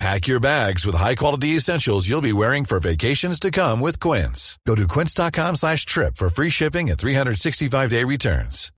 Pack your bags with high-quality essentials you'll be wearing for vacations to come with Quince. Go to quince.com slash trip for free shipping and 365-day returns.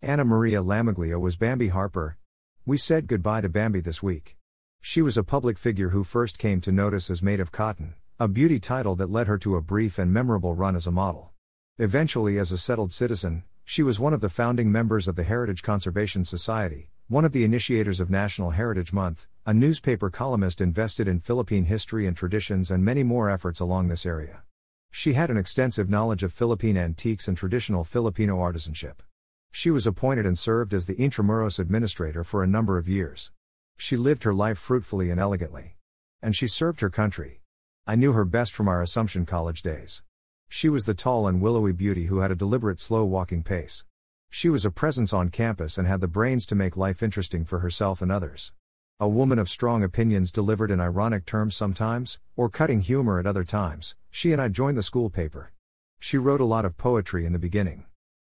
Ana Maria Lammoglia was Bambi Harper. We said goodbye to Bambi this week. She was a public figure who first came to notice as Maid of Cotton, a beauty title that led her to a brief and memorable run as a model. Eventually, as a settled citizen, she was one of the founding members of the Heritage Conservation Society, one of the initiators of National Heritage Month, a newspaper columnist invested in Philippine history and traditions, and many more efforts along this area. She had an extensive knowledge of Philippine antiques and traditional Filipino artisanship. She was appointed and served as the Intramuros administrator for a number of years. She lived her life fruitfully and elegantly. And she served her country. I knew her best from our Assumption College days. She was the tall and willowy beauty who had a deliberate slow walking pace. She was a presence on campus and had the brains to make life interesting for herself and others. A woman of strong opinions delivered in ironic terms sometimes, or cutting humor at other times, she and I joined the school paper. She wrote a lot of poetry in the beginning.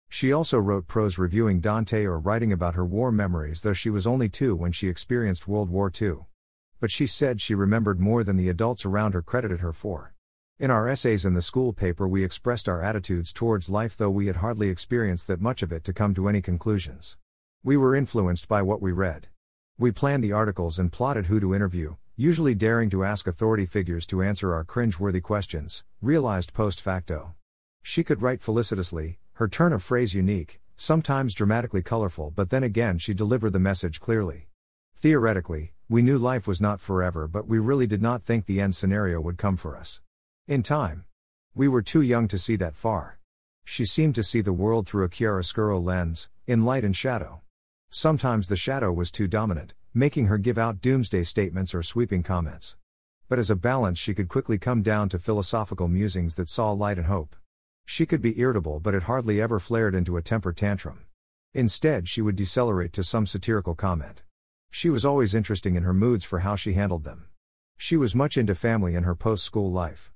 She also wrote prose reviewing Dante or writing about her war memories, though she was only two when she experienced World War II. But she said she remembered more than the adults around her credited her for. In our essays in the school paper, we expressed our attitudes towards life, though we had hardly experienced that much of it to come to any conclusions. We were influenced by what we read. We planned the articles and plotted who to interview, usually daring to ask authority figures to answer our cringe-worthy questions, realized post facto. She could write felicitously, her turn of phrase unique, sometimes dramatically colorful, but then again she delivered the message clearly. Theoretically, we knew life was not forever, but we really did not think the end scenario would come for us. In time. We were too young to see that far. She seemed to see the world through a chiaroscuro lens, in light and shadow. Sometimes the shadow was too dominant, making her give out doomsday statements or sweeping comments. But as a balance, she could quickly come down to philosophical musings that saw light and hope. She could be irritable, but it hardly ever flared into a temper tantrum. Instead, she would decelerate to some satirical comment. She was always interesting in her moods for how she handled them. She was much into family in her post school life.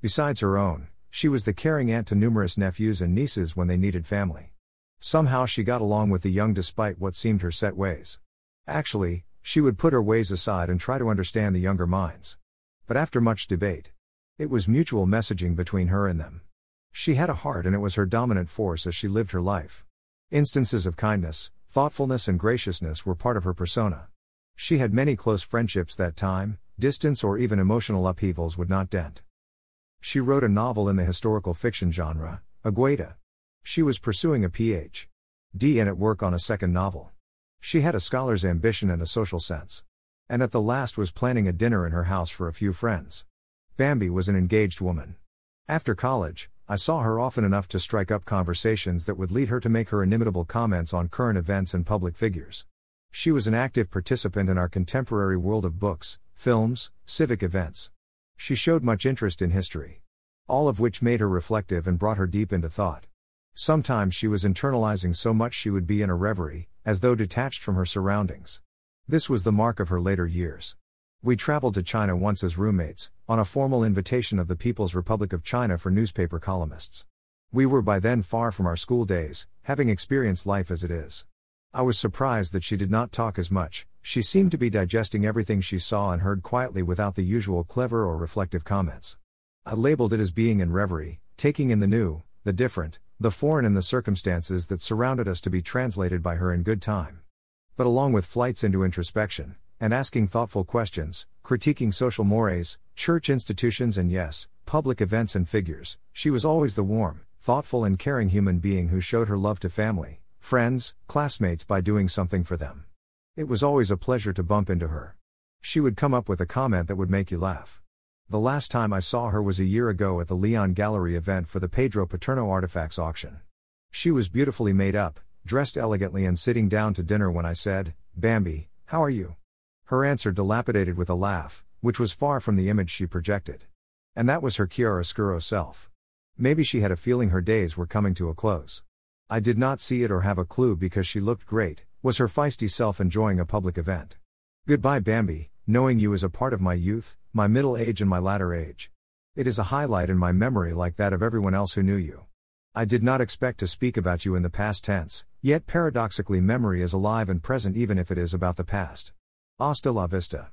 Besides her own, she was the caring aunt to numerous nephews and nieces when they needed family. Somehow she got along with the young despite what seemed her set ways. Actually, she would put her ways aside and try to understand the younger minds. But after much debate, it was mutual messaging between her and them. She had a heart and it was her dominant force as she lived her life. Instances of kindness, thoughtfulness, and graciousness were part of her persona. She had many close friendships that time, distance, or even emotional upheavals would not dent. She wrote a novel in the historical fiction genre, Agueda. She was pursuing a Ph.D. and at work on a second novel. She had a scholar's ambition and a social sense. And at the last was planning a dinner in her house for a few friends. Bambi was an engaged woman. After college, I saw her often enough to strike up conversations that would lead her to make her inimitable comments on current events and public figures. She was an active participant in our contemporary world of books, films, civic events. She showed much interest in history. All of which made her reflective and brought her deep into thought. Sometimes she was internalizing so much she would be in a reverie, as though detached from her surroundings. This was the mark of her later years. We traveled to China once as roommates, on a formal invitation of the People's Republic of China for newspaper columnists. We were by then far from our school days, having experienced life as it is. I was surprised that she did not talk as much, she seemed to be digesting everything she saw and heard quietly without the usual clever or reflective comments. I labeled it as being in reverie, taking in the new, the different, the foreign and the circumstances that surrounded us to be translated by her in good time. But along with flights into introspection, and asking thoughtful questions, critiquing social mores, church institutions, and yes, public events and figures, she was always the warm, thoughtful, and caring human being who showed her love to family, friends, classmates by doing something for them. It was always a pleasure to bump into her. She would come up with a comment that would make you laugh. The last time I saw her was a year ago at the Leon Gallery event for the Pedro Paterno Artifacts auction. She was beautifully made up, dressed elegantly, and sitting down to dinner when I said, Bambi, how are you? Her answer dilapidated with a laugh, which was far from the image she projected. And that was her chiaroscuro self. Maybe she had a feeling her days were coming to a close. I did not see it or have a clue because she looked great, was her feisty self enjoying a public event. Goodbye, Bambi, knowing you is a part of my youth, my middle age, and my latter age. It is a highlight in my memory like that of everyone else who knew you. I did not expect to speak about you in the past tense, yet paradoxically, memory is alive and present even if it is about the past. Hasta la vista.